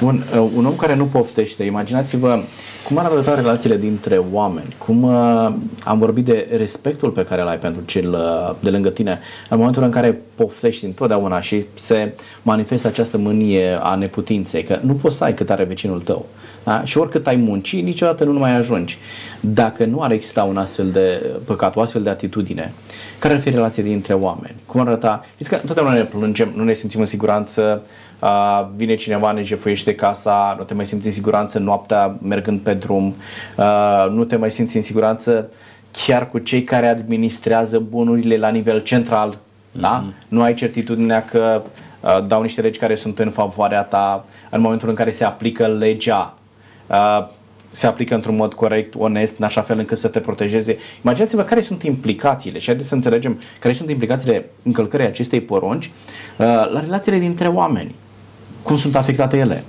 Bun, uh, un om care nu poftește, imaginați-vă cum ar arăta relațiile dintre oameni, cum uh, am vorbit de respectul pe care îl ai pentru cel uh, de lângă tine, în momentul în care poftești întotdeauna și se manifestă această mânie a neputinței, că nu poți să ai cât are vecinul tău. Da? Și oricât ai munci, niciodată nu mai ajungi. Dacă nu ar exista un astfel de păcat, o astfel de atitudine, care ar fi relația dintre oameni? Cum ar arăta? Știți că întotdeauna ne plângem, nu ne simțim în siguranță, uh, vine cineva, ne jefuiește casa, nu te mai simți în siguranță noaptea mergând pe drum, uh, nu te mai simți în siguranță chiar cu cei care administrează bunurile la nivel central. Mm-hmm. Da? Mhm. Nu ai certitudinea că uh, dau niște legi care sunt în favoarea ta în momentul în care se aplică legea Uh, se aplică într-un mod corect, onest, în așa fel încât să te protejeze. Imaginați-vă care sunt implicațiile și haideți să înțelegem care sunt implicațiile încălcării acestei porunci uh, la relațiile dintre oameni. Cum sunt afectate ele?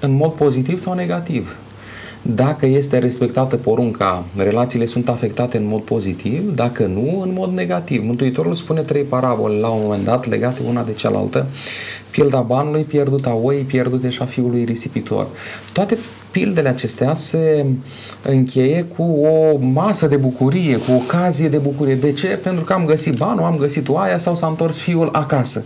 În mod pozitiv sau negativ. Dacă este respectată porunca, relațiile sunt afectate în mod pozitiv, dacă nu, în mod negativ. Mântuitorul spune trei parabole la un moment dat legate una de cealaltă. Pilda banului pierdut a oii pierdute și a fiului risipitor. Toate pildele acestea se încheie cu o masă de bucurie, cu o ocazie de bucurie. De ce? Pentru că am găsit banul, am găsit oaia sau s-a întors fiul acasă.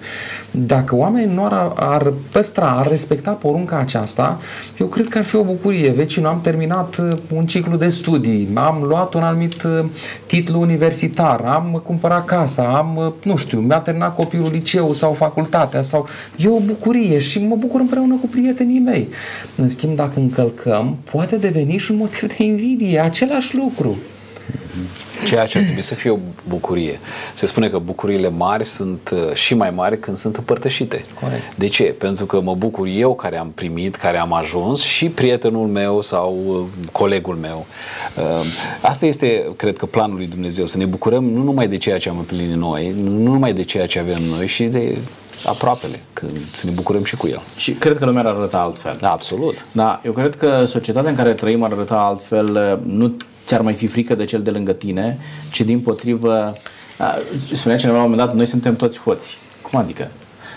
Dacă oamenii nu ar, ar păstra, ar respecta porunca aceasta, eu cred că ar fi o bucurie. Vecinul, am terminat uh, un ciclu de studii, am luat un anumit uh, titlu universitar, am cumpărat casa, am, uh, nu știu, mi-a terminat copilul liceu sau facultatea sau... E o bucurie și mă bucur împreună cu prietenii mei. În schimb, dacă încălc încălcăm poate deveni și un motiv de invidie, același lucru. Ceea ce ar trebui să fie o bucurie. Se spune că bucuriile mari sunt uh, și mai mari când sunt împărtășite. Corect. De ce? Pentru că mă bucur eu care am primit, care am ajuns și prietenul meu sau uh, colegul meu. Uh, asta este, cred că, planul lui Dumnezeu. Să ne bucurăm nu numai de ceea ce am împlinit noi, nu numai de ceea ce avem noi, și de aproapele, când să ne bucurăm și cu el. Și cred că lumea ar arăta altfel. Da, absolut. Da, eu cred că societatea în care trăim ar arăta altfel, nu ți-ar mai fi frică de cel de lângă tine, ci din potrivă, spunea cineva la un moment dat, noi suntem toți hoți. Cum adică?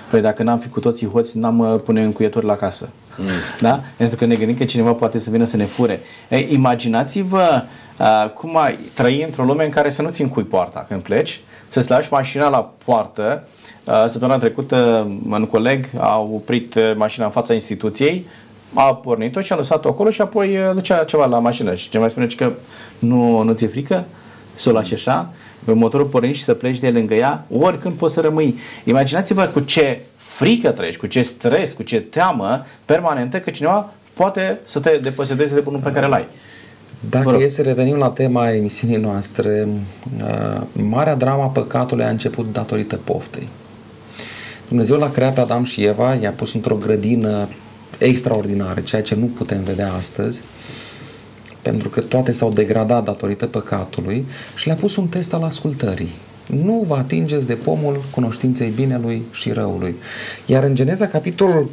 Păi dacă n-am fi cu toții hoți, n-am uh, pune încuieturi la casă. Mm. Da? Pentru că ne gândim că cineva poate să vină să ne fure. Ei, imaginați-vă uh, cum ai trăi într-o lume în care să nu ți încui poarta când pleci, să-ți lași mașina la poartă Uh, săptămâna trecută un coleg a oprit uh, mașina în fața instituției, a pornit-o și a lăsat-o acolo și apoi uh, ducea ceva la mașină. Și ce mai spune că nu, nu ți-e frică să o lași așa, motorul pornit și să pleci de lângă ea, oricând poți să rămâi. Imaginați-vă cu ce frică trăiești, cu ce stres, cu ce teamă permanentă că cineva poate să te deposedeze de bunul pe care l-ai. Dacă e să revenim la tema emisiunii noastre, marea drama păcatului a început datorită poftei. Dumnezeu l-a creat pe Adam și Eva, i-a pus într-o grădină extraordinară, ceea ce nu putem vedea astăzi, pentru că toate s-au degradat datorită păcatului și le-a pus un test al ascultării. Nu vă atingeți de pomul cunoștinței binelui și răului. Iar în Geneza, capitolul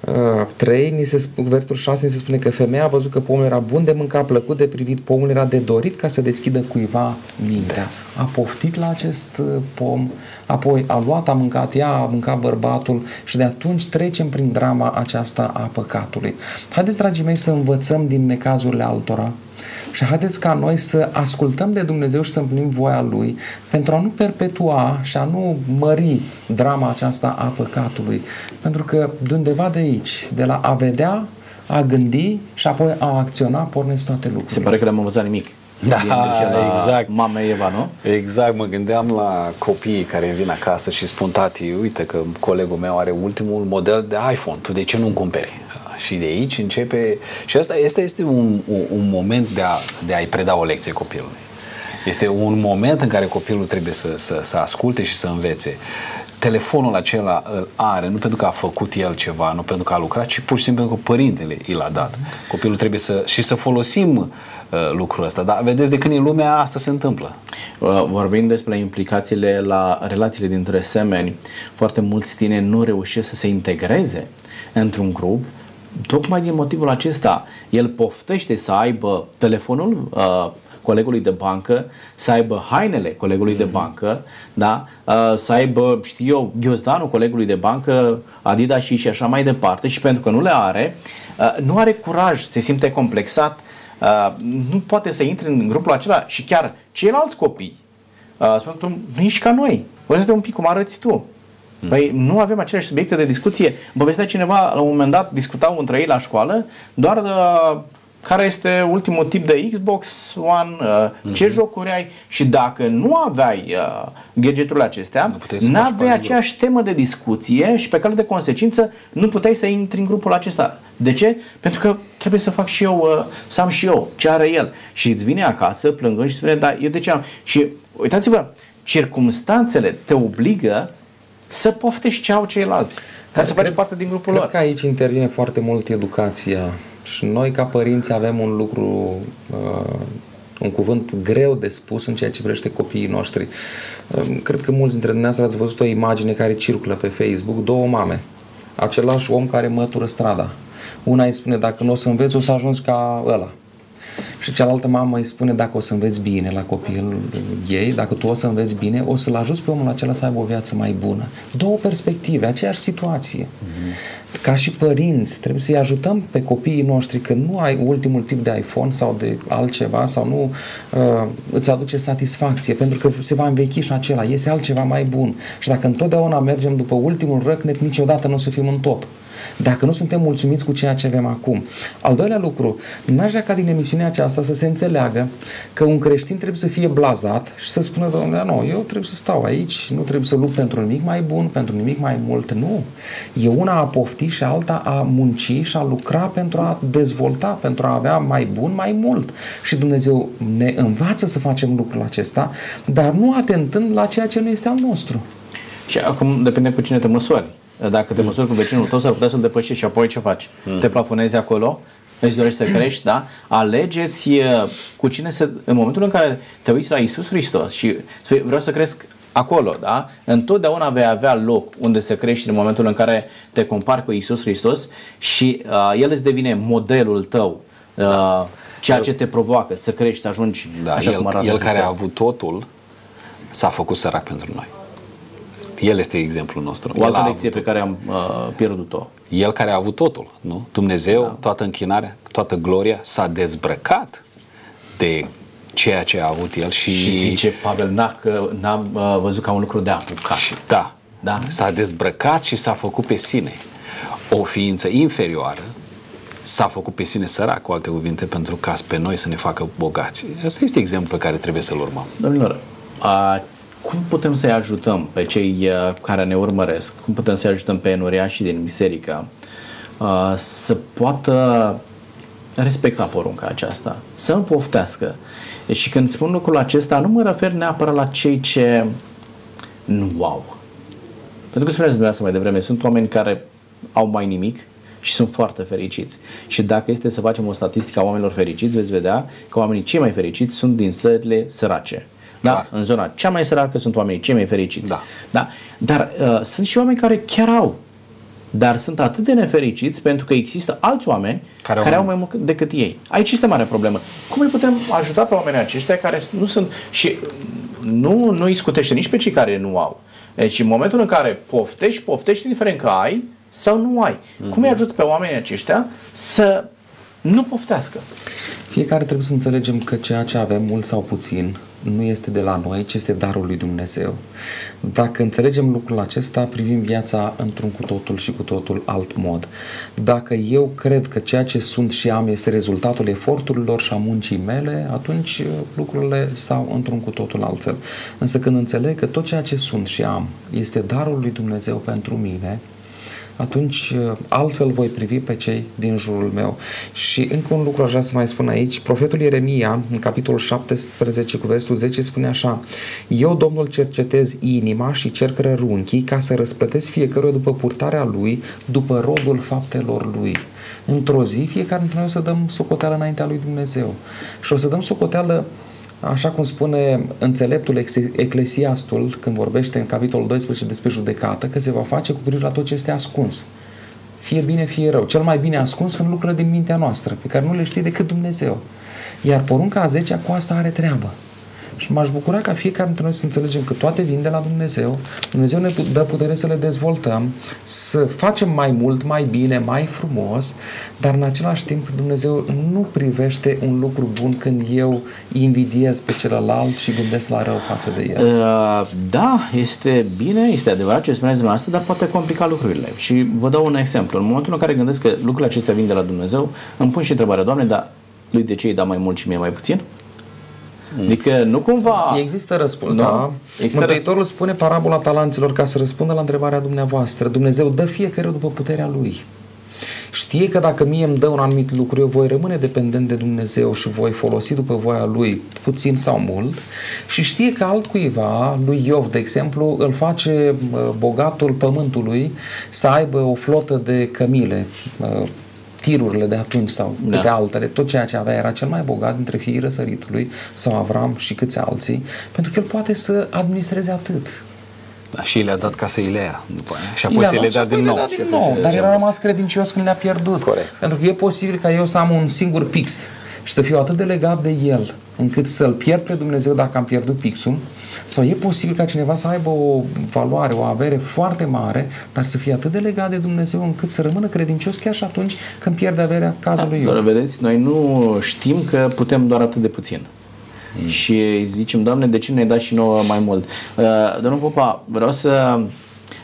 uh, 3, ni se, sp- versul 6, ni se spune că femeia a văzut că pomul era bun de mâncat, plăcut de privit, pomul era de dorit ca să deschidă cuiva mintea. A poftit la acest uh, pom, apoi a luat, a mâncat ea, a mâncat bărbatul și de atunci trecem prin drama aceasta a păcatului. Haideți, dragii mei, să învățăm din necazurile altora, și haideți ca noi să ascultăm de Dumnezeu și să împlinim voia Lui pentru a nu perpetua și a nu mări drama aceasta a păcatului. Pentru că de undeva de aici, de la a vedea, a gândi și apoi a acționa, pornesc toate lucrurile. Se pare că n-am învățat nimic. Da, Din greșeala exact. Mamei Eva, nu? Exact, mă gândeam la copiii care vin acasă și spun tati, uite că colegul meu are ultimul model de iPhone, tu de ce nu-mi cumperi? Și de aici începe, și asta este, este un, un, un moment de, a, de a-i preda o lecție copilului. Este un moment în care copilul trebuie să, să, să asculte și să învețe. Telefonul acela îl are nu pentru că a făcut el ceva, nu pentru că a lucrat, ci pur și simplu pentru că părintele i l-a dat. Copilul trebuie să și să folosim uh, lucrul ăsta. Dar vedeți, de când e lumea, asta se întâmplă. Uh, Vorbind despre implicațiile la relațiile dintre semeni, foarte mulți tineri nu reușesc să se integreze într-un grup tocmai din motivul acesta. El poftește să aibă telefonul uh, colegului de bancă, să aibă hainele colegului de bancă, da? Uh, să aibă, știu eu, ghiozdanul colegului de bancă, Adidas și, și așa mai departe și pentru că nu le are, uh, nu are curaj, se simte complexat, uh, nu poate să intre în grupul acela și chiar ceilalți copii uh, spun, "Tu nu ești ca noi, uite un pic cum arăți tu. Păi nu avem aceleași subiecte de discuție. Îmi povestea cineva, la un moment dat, discutau între ei la școală, doar de care este ultimul tip de Xbox One, uh, ce jocuri ai și dacă nu aveai uh, gadgeturile acestea, Nu puteai să faci n-aveai parte din aceeași temă de discuție și pe cale de consecință nu puteai să intri în grupul acesta. De ce? Pentru că trebuie să fac și eu, uh, să am și eu ce are el. Și îți vine acasă plângând și spune, da, eu de ce am? Și uitați-vă, circumstanțele te obligă să poftești ce au ceilalți, ca să faci parte din grupul Cred lor. că aici intervine foarte mult educația și noi ca părinți avem un lucru, uh, un cuvânt greu de spus în ceea ce privește copiii noștri. Uh, cred că mulți dintre dumneavoastră ați văzut o imagine care circulă pe Facebook, două mame, același om care mătură strada. Una îi spune, dacă nu o să înveți, o să ajungi ca ăla. Și cealaltă mamă îi spune dacă o să înveți bine la copilul ei, dacă tu o să înveți bine, o să-l ajuți pe omul acela să aibă o viață mai bună. Două perspective, aceeași situație. Ca și părinți, trebuie să-i ajutăm pe copiii noștri că nu ai ultimul tip de iPhone sau de altceva sau nu uh, îți aduce satisfacție, pentru că se va învechi și acela, iese altceva mai bun. Și dacă întotdeauna mergem după ultimul răcnet, niciodată nu o să fim în top dacă nu suntem mulțumiți cu ceea ce avem acum. Al doilea lucru, n-aș vrea ca din emisiunea aceasta să se înțeleagă că un creștin trebuie să fie blazat și să spună, domnule, nu, eu trebuie să stau aici, nu trebuie să lupt pentru nimic mai bun, pentru nimic mai mult. Nu. E una a pofti și alta a munci și a lucra pentru a dezvolta, pentru a avea mai bun, mai mult. Și Dumnezeu ne învață să facem lucrul acesta, dar nu atentând la ceea ce nu este al nostru. Și acum depinde cu cine te măsori. Dacă te măsori cu vecinul tău, s-ar putea să-l depășești și apoi ce faci? Te plafonezi acolo? Îți dorești să crești, da? Alegeți uh, cu cine să... În momentul în care te uiți la Isus Hristos și spui, vreau să cresc acolo, da? Întotdeauna vei avea loc unde să crești în momentul în care te compari cu Isus Hristos și uh, El îți devine modelul tău. Uh, ceea ce te provoacă să crești, să ajungi Da, așa el, cum arată el care a Hristos. avut totul s-a făcut sărac pentru noi. El este exemplul nostru. O el, altă a lecție avut pe care am uh, pierdut-o. el care a avut totul, nu? Dumnezeu, da. toată închinarea, toată gloria s-a dezbrăcat de ceea ce a avut el și, Și zice Pavel, n-a, că n-am uh, văzut ca un lucru de apucat. și da, Da. s-a dezbrăcat și s-a făcut pe sine. O ființă inferioară s-a făcut pe sine sărac, cu alte cuvinte, pentru ca pe noi să ne facă bogați. Asta este exemplul pe care trebuie să-l urmăm. Domnilor, uh, cum putem să-i ajutăm pe cei uh, care ne urmăresc? Cum putem să-i ajutăm pe enoriașii din biserică uh, să poată respecta porunca aceasta, să nu poftească. Și când spun lucrul acesta, nu mă refer neapărat la cei ce nu au. Pentru că spuneați dumneavoastră mai devreme, sunt oameni care au mai nimic și sunt foarte fericiți. Și dacă este să facem o statistică a oamenilor fericiți, veți vedea că oamenii cei mai fericiți sunt din țările sărace. Da? Clar. În zona cea mai săracă sunt oamenii cei mai fericiți. Da. Da? Dar uh, sunt și oameni care chiar au. Dar sunt atât de nefericiți pentru că există alți oameni Care care, au au mai mult decât ei. Aici este mare problemă. Cum îi putem ajuta pe oamenii aceștia care nu sunt și nu, nu îi scutește nici pe cei care nu au. Deci în momentul în care poftești, poftești indiferent că ai sau nu ai. Cum îi ajută pe oamenii aceștia să nu poftească? Fiecare trebuie să înțelegem că ceea ce avem, mult sau puțin, nu este de la noi, ci este darul lui Dumnezeu. Dacă înțelegem lucrul acesta, privim viața într-un cu totul și cu totul alt mod. Dacă eu cred că ceea ce sunt și am este rezultatul eforturilor și a muncii mele, atunci uh, lucrurile stau într-un cu totul altfel. Însă când înțeleg că tot ceea ce sunt și am este darul lui Dumnezeu pentru mine, atunci uh, altfel voi privi pe cei din jurul meu. Și încă un lucru aș vrea să mai spun aici. Profetul Ieremia, în capitolul 17 cu versul 10, spune așa Eu, Domnul, cercetez inima și cerc rărunchii ca să răsplătesc fiecăruia după purtarea lui, după rodul faptelor lui. Într-o zi, fiecare dintre noi o să dăm socoteală înaintea lui Dumnezeu. Și o să dăm socoteală Așa cum spune înțeleptul ex- Eclesiastul când vorbește în capitolul 12 despre judecată, că se va face cu privire la tot ce este ascuns. Fie bine, fie rău. Cel mai bine ascuns sunt lucrurile din mintea noastră, pe care nu le știe decât Dumnezeu. Iar porunca a 10 cu asta are treabă. Și m-aș bucura ca fiecare dintre noi să înțelegem că toate vin de la Dumnezeu. Dumnezeu ne dă putere să le dezvoltăm, să facem mai mult, mai bine, mai frumos, dar în același timp Dumnezeu nu privește un lucru bun când eu invidiez pe celălalt și gândesc la rău față de el. Uh, Da, este bine, este adevărat ce spuneți dumneavoastră, dar poate complica lucrurile. Și vă dau un exemplu. În momentul în care gândesc că lucrurile acestea vin de la Dumnezeu, îmi pun și întrebarea, Doamne, dar lui de ce îi da mai mult și mie mai puțin? Adică nu cumva... Există răspuns, Nu? da. Există Mântuitorul spune parabola talanților ca să răspundă la întrebarea dumneavoastră. Dumnezeu dă fiecare după puterea lui. Știe că dacă mie îmi dă un anumit lucru, eu voi rămâne dependent de Dumnezeu și voi folosi după voia lui puțin sau mult și știe că altcuiva, lui Iov, de exemplu, îl face uh, bogatul pământului să aibă o flotă de cămile, uh, tirurile de atunci sau Da. câte altele, tot ceea ce avea era cel mai bogat dintre fiii răsăritului sau Avram și câți alții, pentru că el poate să administreze atât. Da, și le-a dat ca să îi le ia după aia. Și I-a apoi să luat le și dea apoi din le nou. da Și din apoi nou, să le dar dea el a din rămas credincios când le-a pierdut. Corect. Pentru că e posibil ca eu să am un singur pix și să fiu atât de legat de el încât să-l pierd pe Dumnezeu dacă am pierdut pixul sau e posibil ca cineva să aibă o valoare, o avere foarte mare, dar să fie atât de legat de Dumnezeu încât să rămână credincios chiar și atunci când pierde averea cazul lui Doar Iov. vedeți, noi nu știm că putem doar atât de puțin. Și zicem, Doamne, de ce ne-ai dat și nouă mai mult? Uh, Domnul Popa, vreau să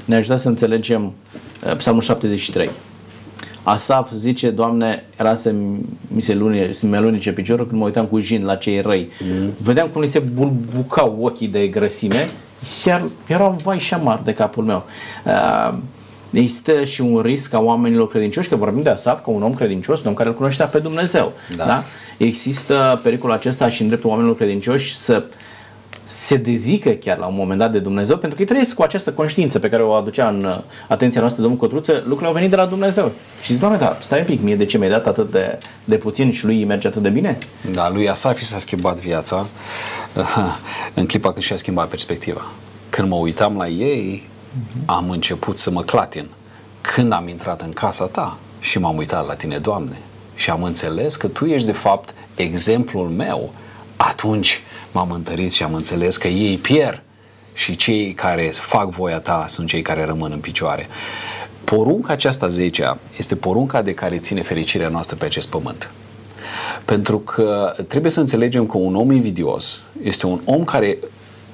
ne ajutați să înțelegem uh, Psalmul 73. Asaf zice, Doamne, era să mi se lune, să mi alunice piciorul când mă uitam cu jin la cei răi. Vedeam cum li se bulbucau ochii de grăsime, iar eram vai și amar de capul meu. Uh, Există și un risc a oamenilor credincioși, că vorbim de Asaf ca un om credincios, un om care îl cunoștea pe Dumnezeu. Da. Da? Există pericolul acesta și în dreptul oamenilor credincioși să se dezică chiar la un moment dat de Dumnezeu, pentru că ei trăiesc cu această conștiință pe care o aducea în uh, atenția noastră domnul Cotruță, lucrurile au venit de la Dumnezeu. Și zic, Doamne, da, stai un pic, mie de ce mi-ai dat atât de, de puțin și lui îi merge atât de bine? Da, lui Asafi s-a schimbat viața în clipa când și-a schimbat perspectiva. Când mă uitam la ei, am început să mă clatin. Când am intrat în casa ta și m-am uitat la tine, Doamne, și am înțeles că Tu ești de fapt exemplul meu, atunci m-am întărit și am înțeles că ei pierd și cei care fac voia ta sunt cei care rămân în picioare. Porunca aceasta 10 este porunca de care ține fericirea noastră pe acest pământ. Pentru că trebuie să înțelegem că un om invidios este un om care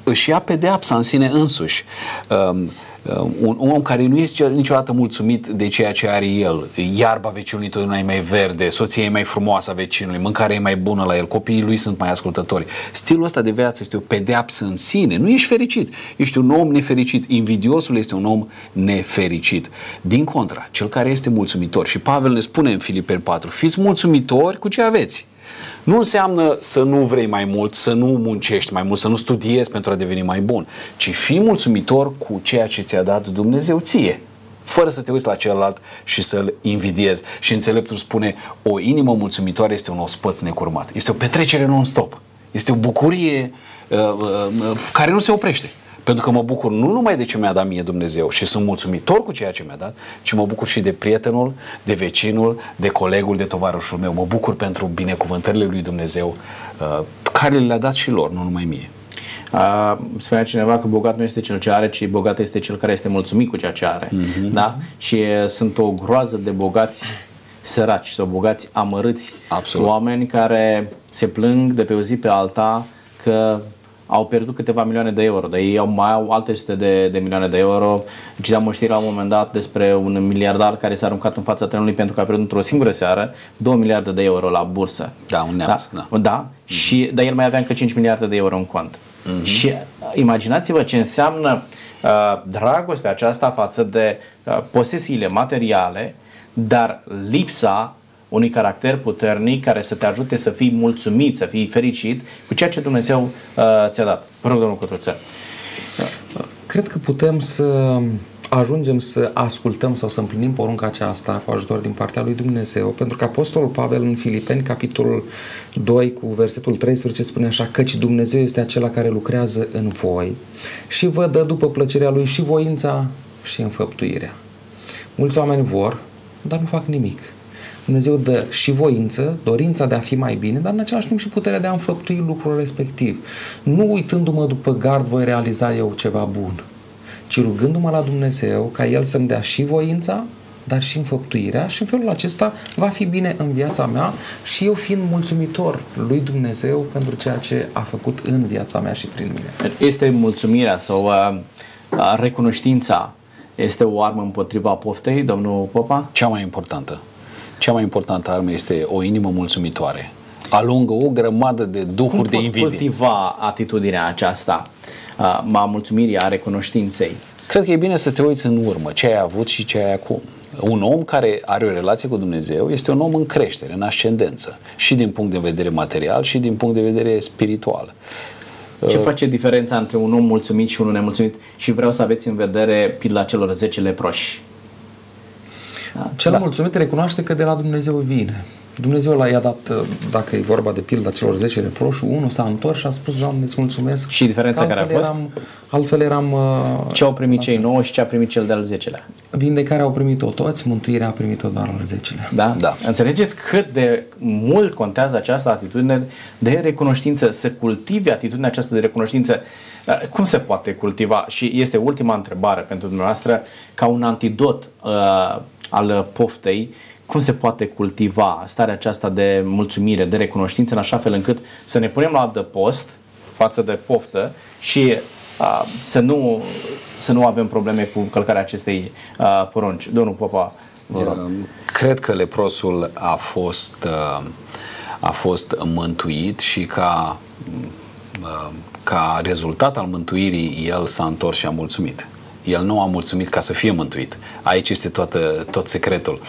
își ia pedeapsa în sine însuși. Um, um, un om care nu este niciodată mulțumit de ceea ce are el. Iarba vecinului totdeauna e mai verde, soția e mai frumoasă a vecinului, mâncarea e mai bună la el, copiii lui sunt mai ascultători. Stilul ăsta de viață este o pedeapsă în sine. Nu ești fericit. Ești un om nefericit. Invidiosul este un om nefericit. Din contra, cel care este mulțumitor. Și Pavel ne spune în Filipeni 4, fiți mulțumitori cu ce aveți. Nu înseamnă să nu vrei mai mult, să nu muncești mai mult, să nu studiezi pentru a deveni mai bun, ci fii mulțumitor cu ceea ce ți-a dat Dumnezeu ție fără să te uiți la celălalt și să-l invidiezi. Și înțeleptul spune, o inimă mulțumitoare este un ospăț necurmat. Este o petrecere non-stop. Este o bucurie uh, uh, uh, care nu se oprește. Pentru că mă bucur nu numai de ce mi-a dat mie Dumnezeu și sunt mulțumitor cu ceea ce mi-a dat, ci mă bucur și de prietenul, de vecinul, de colegul, de tovarășul meu. Mă bucur pentru binecuvântările lui Dumnezeu uh, care le-a dat și lor, nu numai mie. Uh, spunea cineva că bogat nu este cel ce are, ci bogat este cel care este mulțumit cu ceea ce are. Mm-hmm. Da? Și uh, sunt o groază de bogați săraci sau bogați amărâți Absolut. oameni care se plâng de pe o zi pe alta că au pierdut câteva milioane de euro, dar ei au, mai au alte sute de, de milioane de euro. Citeam o știre la un moment dat despre un miliardar care s-a aruncat în fața trenului pentru că a pierdut într-o singură seară 2 miliarde de euro la bursă. Da, un neamț, Da, da. da. Și, dar el mai avea încă 5 miliarde de euro în cont. Și uh, imaginați-vă ce înseamnă uh, dragostea aceasta față de uh, posesiile materiale, dar lipsa unui caracter puternic care să te ajute să fii mulțumit, să fii fericit cu ceea ce Dumnezeu uh, ți-a dat. Vă rog, domnul Cotruță. Cred că putem să ajungem să ascultăm sau să împlinim porunca aceasta cu ajutor din partea lui Dumnezeu, pentru că Apostolul Pavel în Filipeni, capitolul 2, cu versetul 13, spune așa, căci Dumnezeu este acela care lucrează în voi și vă dă după plăcerea lui și voința și înfăptuirea. Mulți oameni vor, dar nu fac nimic. Dumnezeu dă și voință, dorința de a fi mai bine, dar în același timp și puterea de a înfăptui lucrul respectiv. Nu uitându-mă după gard voi realiza eu ceva bun, ci rugându-mă la Dumnezeu ca El să-mi dea și voința, dar și înfăptuirea și în felul acesta va fi bine în viața mea și eu fiind mulțumitor lui Dumnezeu pentru ceea ce a făcut în viața mea și prin mine. Este mulțumirea sau uh, uh, recunoștința este o armă împotriva poftei, domnul Popa? Cea mai importantă. Cea mai importantă armă este o inimă mulțumitoare. Alungă o grămadă de Cum duhuri de pot invidie. cultiva atitudinea aceasta uh, a mulțumirii, a recunoștinței? Cred că e bine să te uiți în urmă, ce ai avut și ce ai acum. Un om care are o relație cu Dumnezeu este un om în creștere, în ascendență, și din punct de vedere material și din punct de vedere spiritual. Ce face diferența între un om mulțumit și unul nemulțumit? Și vreau să aveți în vedere pila celor 10 leproși. Cel da. mulțumit recunoaște că de la Dumnezeu vine. Dumnezeu l-a i-a dat, dacă e vorba de pilda celor 10 reproși, unul s-a întors și a spus, Doamne, îți mulțumesc. Și diferența Că care a altfel fost? Eram, altfel eram... uh, Ce au primit cei 9 și ce a primit cel de-al 10-lea? Vindecarea au primit-o toți, mântuirea a primit-o doar al 10-lea. Da? Da. Înțelegeți cât de mult contează această atitudine de recunoștință, să cultive atitudinea aceasta de recunoștință. Uh, Cum se poate cultiva? Și este ultima întrebare pentru dumneavoastră, ca un antidot uh, al poftei, cum se poate cultiva starea aceasta de mulțumire, de recunoștință, în așa fel încât să ne punem la adăpost față de poftă și uh, să, nu, să nu avem probleme cu călcarea acestei uh, porunci. Domnul Popa, vă rog. Cred că leprosul a fost, uh, a fost mântuit și ca, uh, ca rezultat al mântuirii el s-a întors și a mulțumit. El nu a mulțumit ca să fie mântuit. Aici este toată, tot secretul.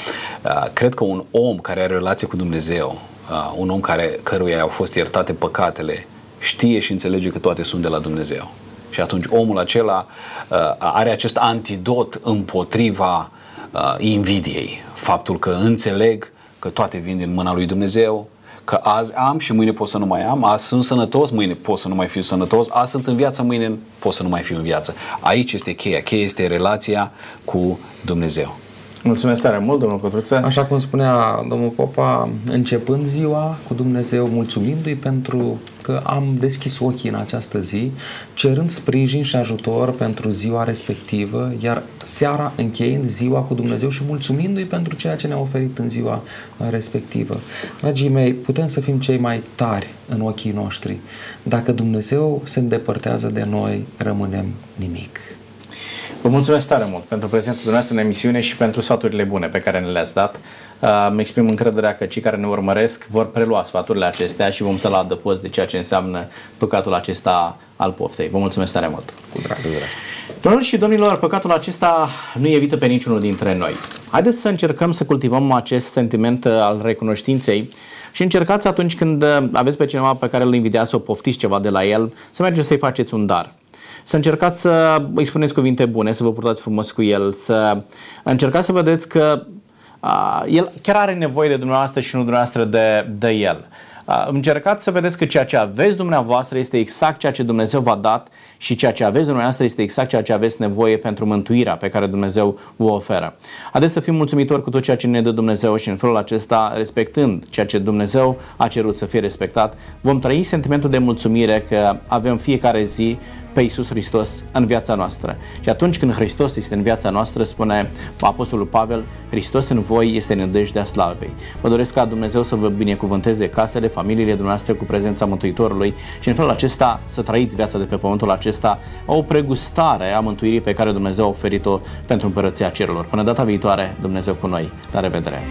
Uh, Cred că un om care are relație cu Dumnezeu, uh, un om care, căruia au fost iertate păcatele, știe și înțelege că toate sunt de la Dumnezeu. Și atunci omul acela uh, are acest antidot împotriva uh, invidiei. Faptul că înțeleg că toate vin din mâna lui Dumnezeu, că azi am și mâine pot să nu mai am, azi sunt sănătos, mâine pot să nu mai fiu sănătos, azi sunt în viață, mâine pot să nu mai fiu în viață. Aici este cheia. Cheia este relația cu Dumnezeu. Mulțumesc tare mult, domnul Cotruță. Așa cum spunea domnul Popa, începând ziua cu Dumnezeu, mulțumindu-i pentru că am deschis ochii în această zi, cerând sprijin și ajutor pentru ziua respectivă, iar seara încheiind ziua cu Dumnezeu și mulțumindu-i pentru ceea ce ne-a oferit în ziua uh, respectivă. Dragii mei, putem să fim cei mai tari în ochii noștri. Dacă Dumnezeu se îndepărtează de noi, rămânem nimic. Vă mulțumesc tare mult pentru prezența dumneavoastră în emisiune și pentru sfaturile bune pe care ne le-ați dat. Uh, Îmi exprim încrederea că cei care ne urmăresc vor prelua sfaturile acestea și vom sta la adăpost de ceea ce înseamnă păcatul acesta al poftei. Vă mulțumesc tare mult! Cu drag. Doamnelor și domnilor, păcatul acesta nu evită pe niciunul dintre noi. Haideți să încercăm să cultivăm acest sentiment uh, al recunoștinței și încercați atunci când uh, aveți pe cineva pe care îl invidiați să o poftiți ceva de la el, să mergeți să-i faceți un dar. Să încercați să îi spuneți cuvinte bune, să vă purtați frumos cu el, să încercați să vedeți că uh, el chiar are nevoie de dumneavoastră și nu dumneavoastră de, de el. Încercați să vedeți că ceea ce aveți dumneavoastră este exact ceea ce Dumnezeu v-a dat și ceea ce aveți dumneavoastră este exact ceea ce aveți nevoie pentru mântuirea pe care Dumnezeu vă oferă. Haideți să fim mulțumitori cu tot ceea ce ne dă Dumnezeu și în felul acesta, respectând ceea ce Dumnezeu a cerut să fie respectat, vom trăi sentimentul de mulțumire că avem fiecare zi pe Iisus Hristos în viața noastră. Și atunci când Hristos este în viața noastră, spune Apostolul Pavel, Hristos în voi este nădejdea slavei. Vă doresc ca Dumnezeu să vă binecuvânteze casele, familiile dumneavoastră cu prezența Mântuitorului și în felul acesta să trăiți viața de pe pământul acesta o pregustare a mântuirii pe care Dumnezeu a oferit-o pentru împărăția cerurilor. Până data viitoare, Dumnezeu cu noi. La revedere!